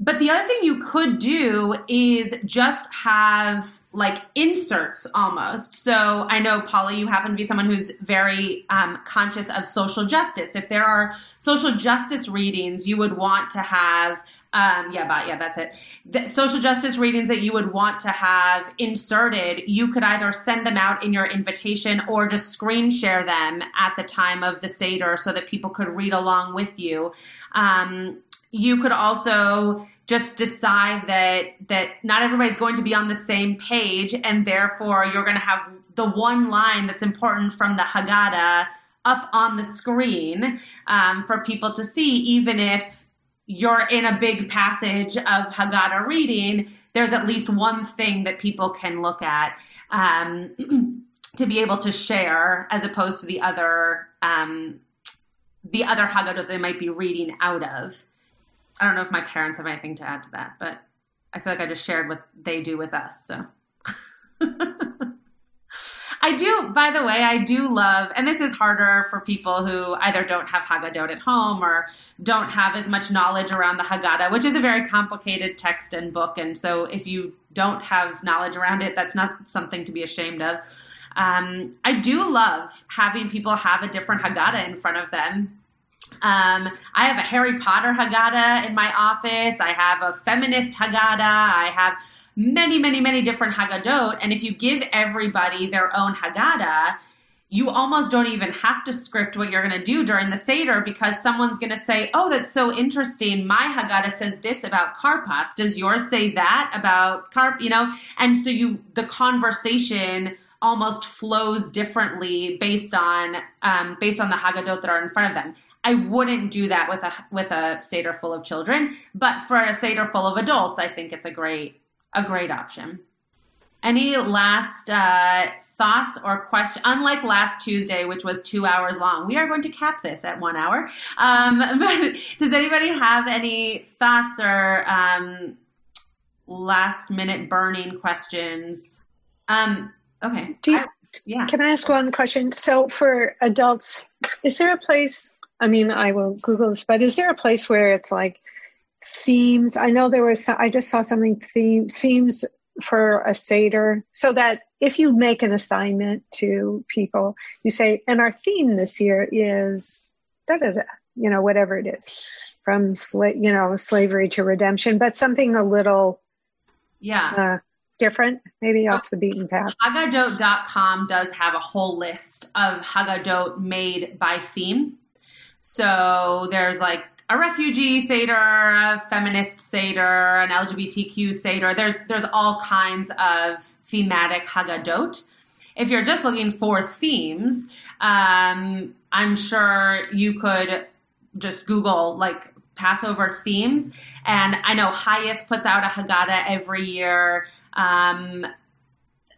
[SPEAKER 2] but the other thing you could do is just have like inserts almost. So I know, Paula, you happen to be someone who's very um, conscious of social justice. If there are social justice readings, you would want to have. Um, yeah, but yeah, that's it. The social justice readings that you would want to have inserted, you could either send them out in your invitation or just screen share them at the time of the Seder so that people could read along with you. Um, you could also just decide that that not everybody's going to be on the same page and therefore you're going to have the one line that's important from the haggadah up on the screen um, for people to see even if you're in a big passage of haggadah reading there's at least one thing that people can look at um, to be able to share as opposed to the other um, the other haggadah they might be reading out of I don't know if my parents have anything to add to that, but I feel like I just shared what they do with us. So, I do, by the way, I do love, and this is harder for people who either don't have Haggadot at home or don't have as much knowledge around the Haggadah, which is a very complicated text and book. And so if you don't have knowledge around it, that's not something to be ashamed of. Um, I do love having people have a different Haggadah in front of them. Um, I have a Harry Potter Haggadah in my office. I have a feminist Haggadah. I have many, many, many different Haggadot. And if you give everybody their own Haggadah, you almost don't even have to script what you're going to do during the Seder because someone's going to say, Oh, that's so interesting. My Haggadah says this about Karpas. Does yours say that about Karp? You know? And so you, the conversation almost flows differently based on, um, based on the Haggadot that are in front of them. I wouldn't do that with a, with a Seder full of children, but for a Seder full of adults, I think it's a great, a great option. Any last uh, thoughts or questions? Unlike last Tuesday, which was two hours long, we are going to cap this at one hour. Um, but does anybody have any thoughts or um, last minute burning questions? Um, okay.
[SPEAKER 12] Do you,
[SPEAKER 2] I- yeah.
[SPEAKER 12] Can I ask one question? So for adults, is there a place? I mean, I will Google this, but is there a place where it's like themes? I know there was. I just saw something theme themes for a seder, so that if you make an assignment to people, you say, "And our theme this year is da da da," you know, whatever it is, from sla- you know slavery to redemption, but something a little
[SPEAKER 2] Yeah.
[SPEAKER 12] uh, different, maybe off the beaten path.
[SPEAKER 2] Haggadot.com does have a whole list of Haggadot made by theme. So there's like a refugee Seder, a feminist Seder, an LGBTQ Seder. There's there's all kinds of thematic Haggadot. If you're just looking for themes, um, I'm sure you could just Google like Passover themes. And I know HIAS puts out a Haggadah every year. Um,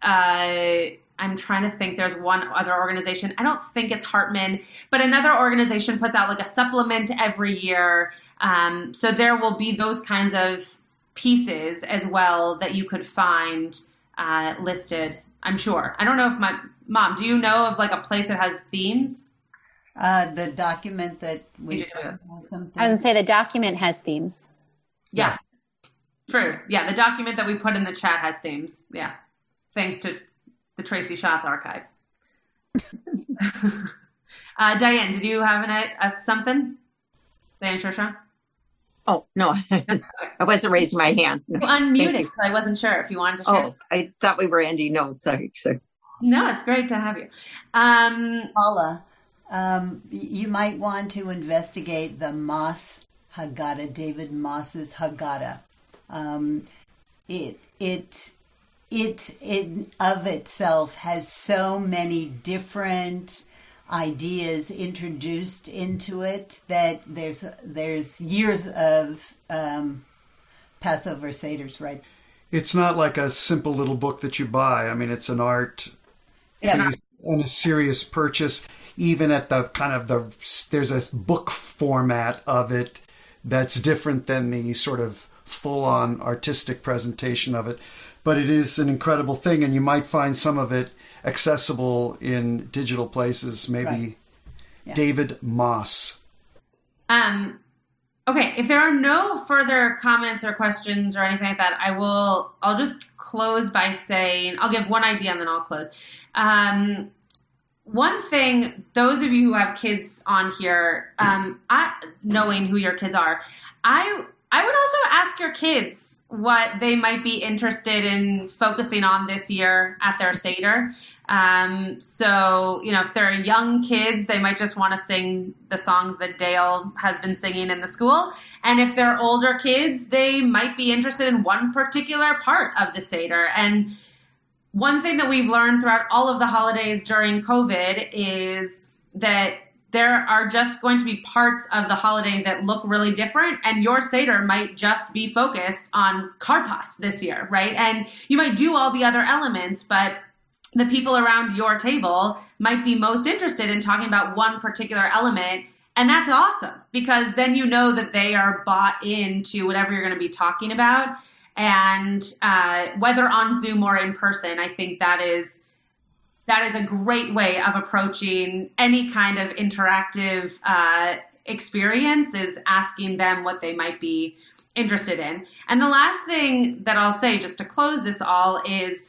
[SPEAKER 2] uh, I'm trying to think. There's one other organization. I don't think it's Hartman, but another organization puts out like a supplement every year. Um, so there will be those kinds of pieces as well that you could find uh, listed. I'm sure. I don't know if my mom. Do you know of like a place that has themes?
[SPEAKER 4] Uh, the document that we
[SPEAKER 2] You
[SPEAKER 4] sent
[SPEAKER 2] do.
[SPEAKER 4] has something.
[SPEAKER 5] I was gonna say the document has themes.
[SPEAKER 2] Yeah. True. Yeah, the document that we put in the chat has themes. Yeah. Thanks to the Tracy Schatz archive. uh, Diane, did you have an, uh, something? Diane Shusha?
[SPEAKER 13] Oh, no, I wasn't raising my hand.
[SPEAKER 2] You unmuted,
[SPEAKER 13] you.
[SPEAKER 2] so I wasn't sure if you wanted to share.
[SPEAKER 13] Oh, I thought we were ending. No, sorry. sorry.
[SPEAKER 2] No, it's great to have you. Um,
[SPEAKER 4] Paula, um, you might want to investigate the Moss Haggadah, David Moss's Haggadah. Um, it it it it of itself has so many different ideas introduced into it that there's there's years of um, Passover seders right
[SPEAKER 3] It's not like a simple little book that you buy. I mean, it's an art
[SPEAKER 4] Yeah.
[SPEAKER 3] piece and a serious purchase. Even at the kind of the there's a book format of it that's different than the sort of full-on artistic presentation of it. But it is an incredible thing, and you might find some of it accessible in digital places. Maybe
[SPEAKER 4] Right. Yeah.
[SPEAKER 3] David Moss.
[SPEAKER 2] Um, okay, if there are no further comments or questions or anything like that, I will. I'll just close by saying I'll give one idea and then I'll close. Um, one thing, those of you who have kids on here, um, I, knowing who your kids are, I I would also ask your kids what they might be interested in focusing on this year at their Seder. Um, so, you know, if they're young kids, they might just want to sing the songs that Dale has been singing in the school. And if they're older kids, they might be interested in one particular part of the Seder. And one thing that we've learned throughout all of the holidays during COVID is that there are just going to be parts of the holiday that look really different, and your Seder might just be focused on Karpas this year, right? And you might do all the other elements, but the people around your table might be most interested in talking about one particular element. And that's awesome because then you know that they are bought into whatever you're going to be talking about. And uh, whether on Zoom or in person, I think that is that is a great way of approaching any kind of interactive uh, experience is asking them what they might be interested in. And the last thing that I'll say just to close this all is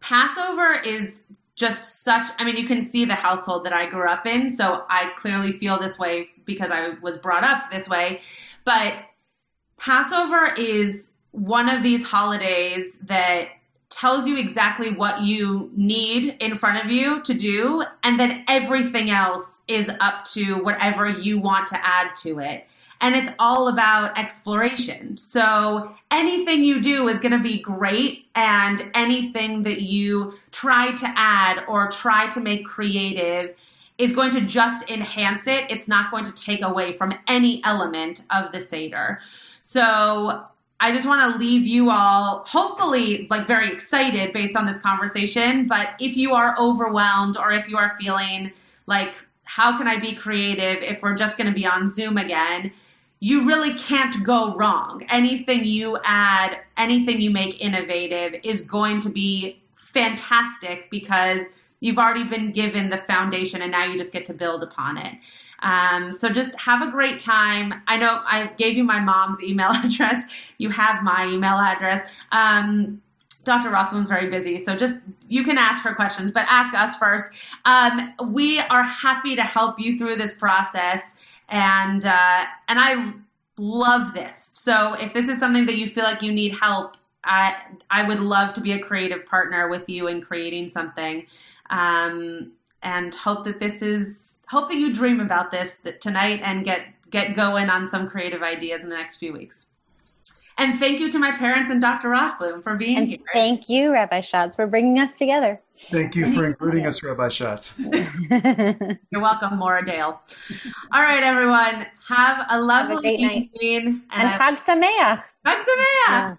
[SPEAKER 2] Passover is just such I mean you can see the household that I grew up in so I clearly feel this way because I was brought up this way but Passover is one of these holidays that tells you exactly what you need in front of you to do and then everything else is up to whatever you want to add to it and it's all about exploration. So anything you do is going to be great, and anything that you try to add or try to make creative is going to just enhance it. It's not going to take away from any element of the Seder. So I just want to leave you all hopefully like very excited based on this conversation. But if you are overwhelmed or if you are feeling like, how can I be creative if we're just going to be on Zoom again? you really can't go wrong. Anything you add, anything you make innovative is going to be fantastic because you've already been given the foundation and now you just get to build upon it. Um, so just have a great time. I know I gave you my mom's email address. You have my email address. Um, Dr. Rothman's very busy, so just you can ask her questions, but ask us first. Um, we are happy to help you through this process and uh, and I love this. So if this is something that you feel like you need help, I I would love to be a creative partner with you in creating something, um, and hope that this is hope that you dream about this tonight and get get going on some creative ideas in the next few weeks. And thank you to my parents and Dr. Rothblum for being
[SPEAKER 5] and
[SPEAKER 2] here.
[SPEAKER 5] Thank you, Rabbi Schatz, for bringing us together.
[SPEAKER 3] Thank you for including us, Rabbi Schatz.
[SPEAKER 2] You're welcome, Maura Dale. All right, everyone. Have a lovely
[SPEAKER 5] Have a
[SPEAKER 2] evening.
[SPEAKER 5] And, and Chag Sameach.
[SPEAKER 2] Chag Sameach.